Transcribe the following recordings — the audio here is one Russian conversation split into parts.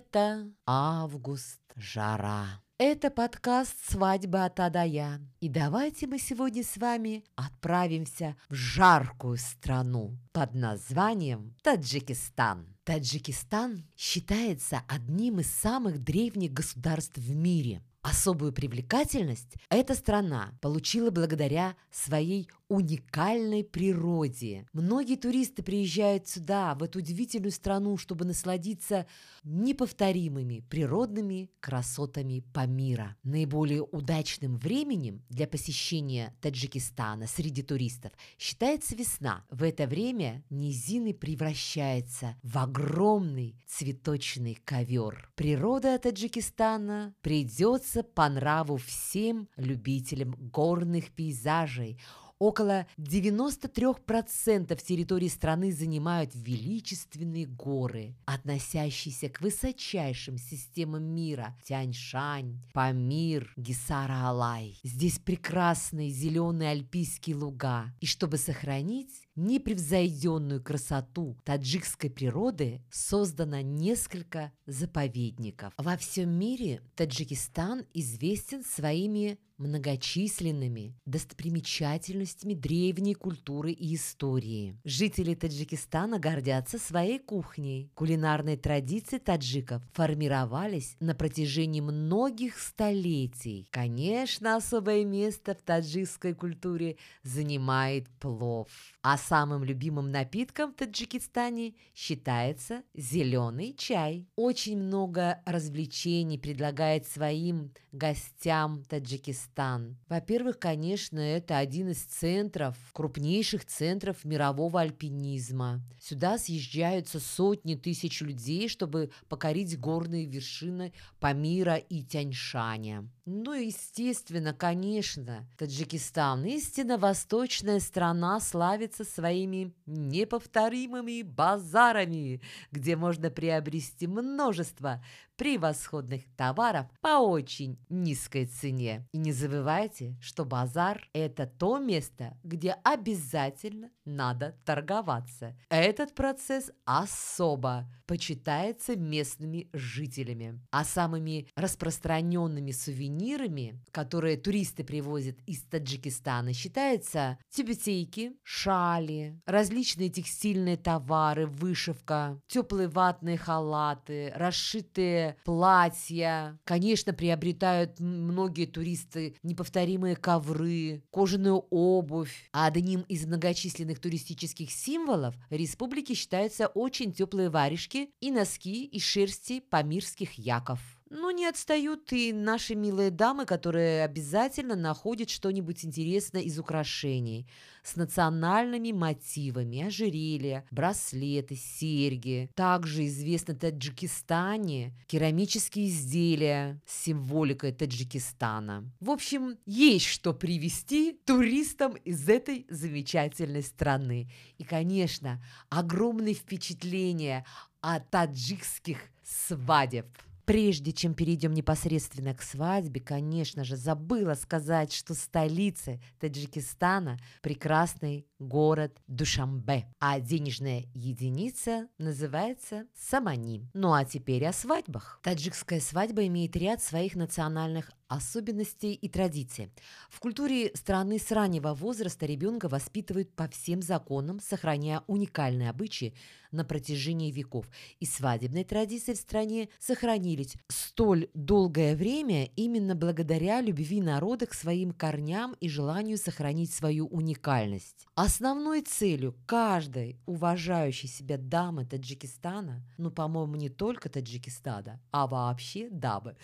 Лето, август, жара. Это подкаст «Свадьба от А до Я». И давайте мы сегодня с вами отправимся в жаркую страну под названием Таджикистан. Таджикистан считается одним из самых древних государств в мире. Особую привлекательность эта страна получила благодаря своей уникальной природе. Многие туристы приезжают сюда, в эту удивительную страну, чтобы насладиться неповторимыми природными красотами Памира. Наиболее удачным временем для посещения Таджикистана среди туристов считается весна. В это время низины превращаются в огромный цветочный ковер. Природа Таджикистана придется по нраву всем любителям горных пейзажей, Около 93% территории страны занимают величественные горы, относящиеся к высочайшим системам мира – Тяньшань, Памир, Гисара-Алай. Здесь прекрасные зеленые альпийские луга. И чтобы сохранить непревзойденную красоту таджикской природы, создано несколько заповедников. Во всем мире Таджикистан известен своими многочисленными достопримечательностями древней культуры и истории. Жители Таджикистана гордятся своей кухней. Кулинарные традиции таджиков формировались на протяжении многих столетий. Конечно, особое место в таджикской культуре занимает плов. А самым любимым напитком в Таджикистане считается зеленый чай. Очень много развлечений предлагает своим гостям Таджикистана Казахстан. Во-первых, конечно, это один из центров, крупнейших центров мирового альпинизма. Сюда съезжаются сотни тысяч людей, чтобы покорить горные вершины Памира и Тяньшаня. Ну, естественно, конечно, Таджикистан, истинно восточная страна, славится своими неповторимыми базарами, где можно приобрести множество превосходных товаров по очень низкой цене. И не забывайте, что базар – это то место, где обязательно надо торговаться. Этот процесс особо почитается местными жителями. А самыми распространенными сувенирами, которые туристы привозят из Таджикистана, считаются тюбетейки, шали, различные текстильные товары, вышивка, теплые ватные халаты, расшитые платья. Конечно, приобретают многие туристы неповторимые ковры, кожаную обувь. А одним из многочисленных туристических символов республики считаются очень теплые варежки и носки из шерсти памирских яков. Ну, не отстают и наши милые дамы, которые обязательно находят что-нибудь интересное из украшений с национальными мотивами, ожерелья, браслеты, серьги. Также известны Таджикистане керамические изделия с символикой Таджикистана. В общем, есть что привести туристам из этой замечательной страны. И, конечно, огромные впечатления от таджикских свадеб. Прежде чем перейдем непосредственно к свадьбе, конечно же, забыла сказать, что столица Таджикистана – прекрасный город Душамбе, а денежная единица называется самани. Ну а теперь о свадьбах. Таджикская свадьба имеет ряд своих национальных особенностей и традиций. В культуре страны с раннего возраста ребенка воспитывают по всем законам, сохраняя уникальные обычаи на протяжении веков. И свадебные традиции в стране сохранились столь долгое время именно благодаря любви народа к своим корням и желанию сохранить свою уникальность. Основной целью каждой уважающей себя дамы Таджикистана, ну, по-моему, не только Таджикистана, а вообще дамы,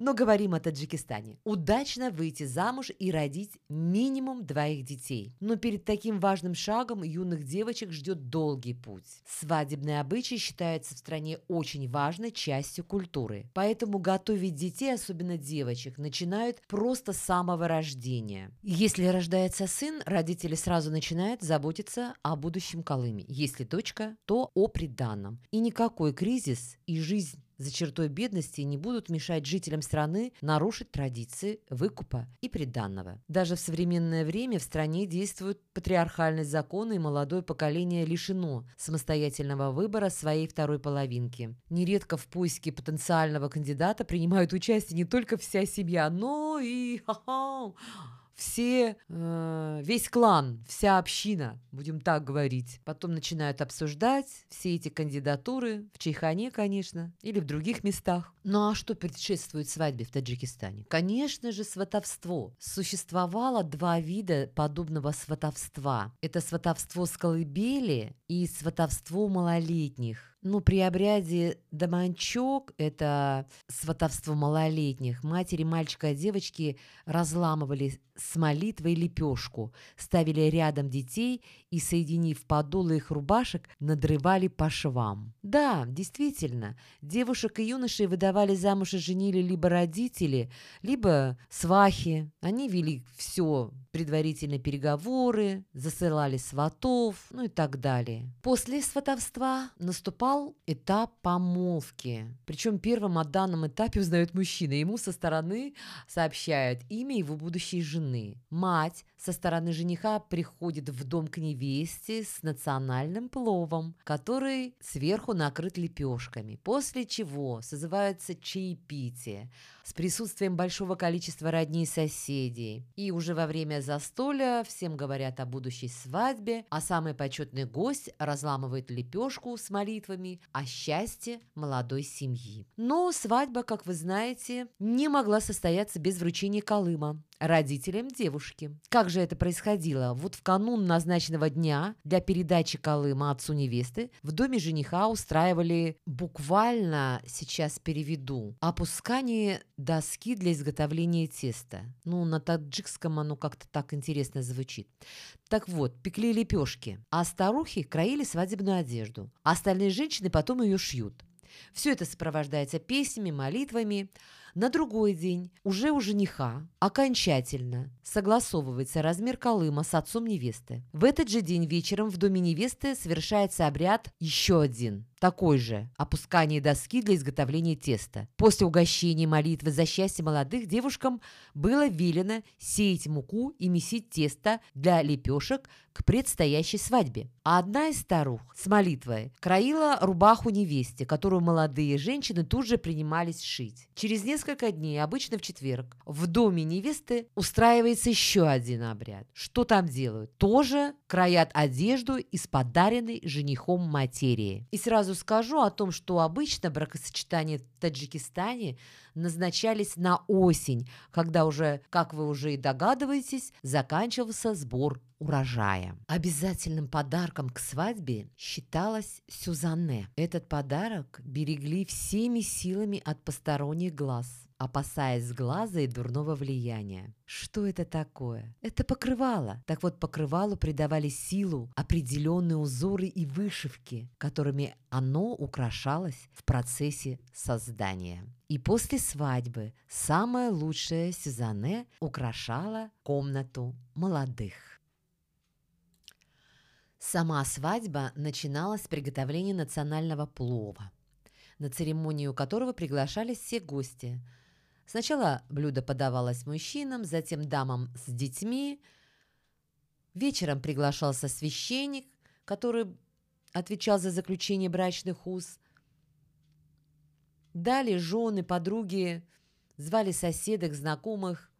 но говорим о Таджикистане. Удачно выйти замуж и родить минимум двоих детей. Но перед таким важным шагом юных девочек ждет долгий путь. Свадебные обычаи считаются в стране очень важной частью культуры. Поэтому готовить детей, особенно девочек, начинают просто с самого рождения. Если рождается сын, родители сразу начинают заботиться о будущем Колыме. Если дочка, то о приданном. И никакой кризис и жизнь за чертой бедности не будут мешать жителям страны нарушить традиции выкупа и приданного. Даже в современное время в стране действуют патриархальные законы, и молодое поколение лишено самостоятельного выбора своей второй половинки. Нередко в поиске потенциального кандидата принимают участие не только вся семья, но и ха-ха, все, э, весь клан, вся община, будем так говорить. Потом начинают обсуждать все эти кандидатуры, в Чайхане, конечно, или в других местах. Ну а что предшествует свадьбе в Таджикистане? Конечно же, сватовство. Существовало два вида подобного сватовства. Это сватовство с колыбели и сватовство малолетних. Ну, при обряде доманчок, это сватовство малолетних, матери мальчика и девочки разламывали с молитвой лепешку, ставили рядом детей и, соединив подолы их рубашек, надрывали по швам. Да, действительно, девушек и юношей выдавали замуж и женили либо родители, либо свахи. Они вели все предварительные переговоры, засылали сватов, ну и так далее. После сватовства наступал этап помолвки. Причем первым о данном этапе узнает мужчина. Ему со стороны сообщают имя его будущей жены. Мать со стороны жениха приходит в дом к невесте с национальным пловом, который сверху накрыт лепешками, после чего созывается чаепитие с присутствием большого количества родней и соседей. И уже во время застолья всем говорят о будущей свадьбе, а самый почетный гость разламывает лепешку с молитвами о счастье молодой семьи. Но свадьба, как вы знаете, не могла состояться без вручения Колыма родителям девушки. Как же это происходило? Вот в канун назначенного дня для передачи Колыма отцу невесты в доме жениха устраивали буквально, сейчас переведу, опускание доски для изготовления теста. Ну, на таджикском оно как-то так интересно звучит. Так вот, пекли лепешки, а старухи краили свадебную одежду. Остальные женщины потом ее шьют. Все это сопровождается песнями, молитвами. На другой день уже у жениха окончательно согласовывается размер колыма с отцом невесты. В этот же день вечером в доме невесты совершается обряд еще один такой же – опускание доски для изготовления теста. После угощения молитвы за счастье молодых девушкам было велено сеять муку и месить тесто для лепешек к предстоящей свадьбе. А одна из старух с молитвой краила рубаху невесте, которую молодые женщины тут же принимались шить. Через несколько дней, обычно в четверг, в доме невесты устраивается еще один обряд. Что там делают? Тоже краят одежду из подаренной женихом материи. И сразу скажу о том, что обычно бракосочетания в Таджикистане назначались на осень, когда уже, как вы уже и догадываетесь, заканчивался сбор урожая. Обязательным подарком к свадьбе считалась сюзанне. Этот подарок берегли всеми силами от посторонних глаз опасаясь глаза и дурного влияния. Что это такое? Это покрывало. Так вот, покрывалу придавали силу определенные узоры и вышивки, которыми оно украшалось в процессе создания. И после свадьбы самая лучшая Сюзанне украшала комнату молодых. Сама свадьба начиналась с приготовления национального плова, на церемонию которого приглашались все гости – Сначала блюдо подавалось мужчинам, затем дамам с детьми. Вечером приглашался священник, который отвечал за заключение брачных уз. Далее жены, подруги звали соседок, знакомых,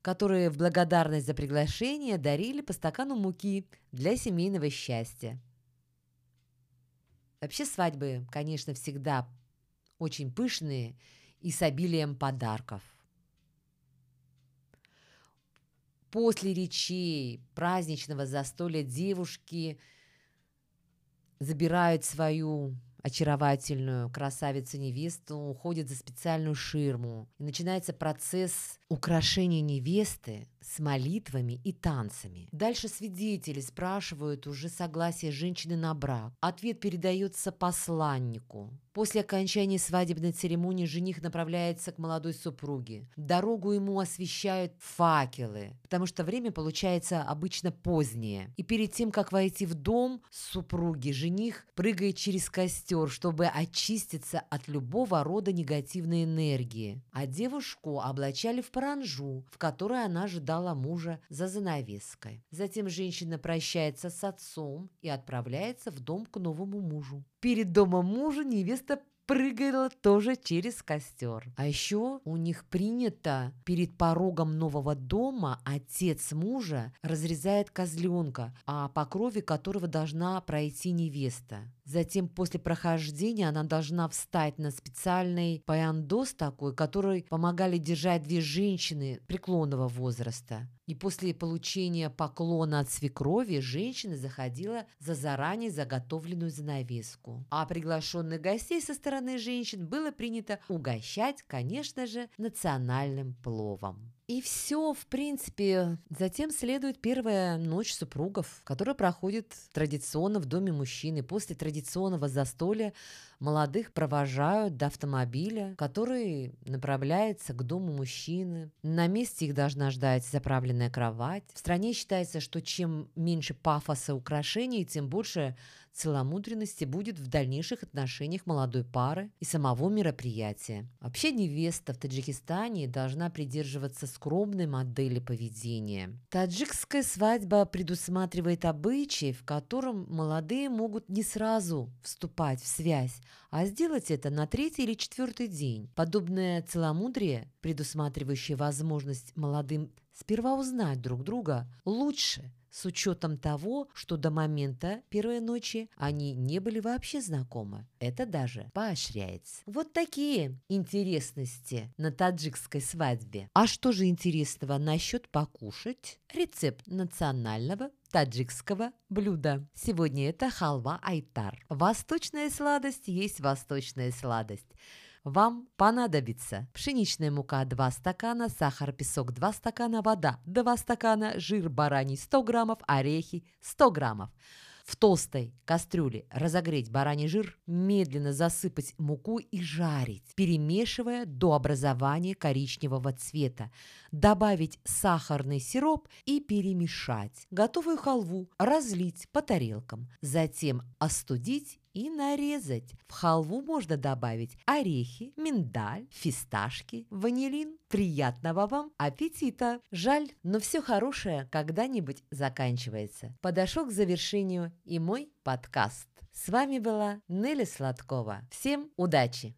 которые в благодарность за приглашение дарили по стакану муки для семейного счастья. Вообще свадьбы, конечно, всегда очень пышные – и с обилием подарков. После речей праздничного застолья девушки забирают свою очаровательную красавицу-невесту, уходит за специальную ширму. И начинается процесс украшения невесты с молитвами и танцами. Дальше свидетели спрашивают уже согласие женщины на брак. Ответ передается посланнику После окончания свадебной церемонии жених направляется к молодой супруге. Дорогу ему освещают факелы, потому что время получается обычно позднее. И перед тем, как войти в дом супруги, жених прыгает через костер, чтобы очиститься от любого рода негативной энергии. А девушку облачали в паранжу, в которой она ожидала мужа за занавеской. Затем женщина прощается с отцом и отправляется в дом к новому мужу. Перед домом мужа невеста прыгала тоже через костер. А еще у них принято перед порогом нового дома отец мужа разрезает козленка, а по крови которого должна пройти невеста. Затем после прохождения она должна встать на специальный паяндос такой, который помогали держать две женщины преклонного возраста. И после получения поклона от свекрови женщина заходила за заранее заготовленную занавеску. А приглашенных гостей со стороны женщин было принято угощать, конечно же, национальным пловом. И все, в принципе. Затем следует первая ночь супругов, которая проходит традиционно в доме мужчины. После традиционного застолья молодых провожают до автомобиля, который направляется к дому мужчины. На месте их должна ждать заправленная кровать. В стране считается, что чем меньше пафоса украшений, тем больше целомудренности будет в дальнейших отношениях молодой пары и самого мероприятия. Вообще невеста в Таджикистане должна придерживаться скромной модели поведения. Таджикская свадьба предусматривает обычаи, в котором молодые могут не сразу вступать в связь, а сделать это на третий или четвертый день. Подобное целомудрие, предусматривающее возможность молодым сперва узнать друг друга лучше – с учетом того, что до момента первой ночи они не были вообще знакомы. Это даже поощряется. Вот такие интересности на таджикской свадьбе. А что же интересного насчет покушать? Рецепт национального таджикского блюда. Сегодня это халва айтар. Восточная сладость есть восточная сладость. Вам понадобится пшеничная мука 2 стакана, сахар, песок 2 стакана, вода 2 стакана, жир бараний 100 граммов, орехи 100 граммов. В толстой кастрюле разогреть бараний жир, медленно засыпать муку и жарить, перемешивая до образования коричневого цвета. Добавить сахарный сироп и перемешать. Готовую халву разлить по тарелкам. Затем остудить и нарезать. В халву можно добавить орехи, миндаль, фисташки, ванилин. Приятного вам аппетита! Жаль, но все хорошее когда-нибудь заканчивается. Подошел к завершению и мой подкаст. С вами была Нелли Сладкова. Всем удачи!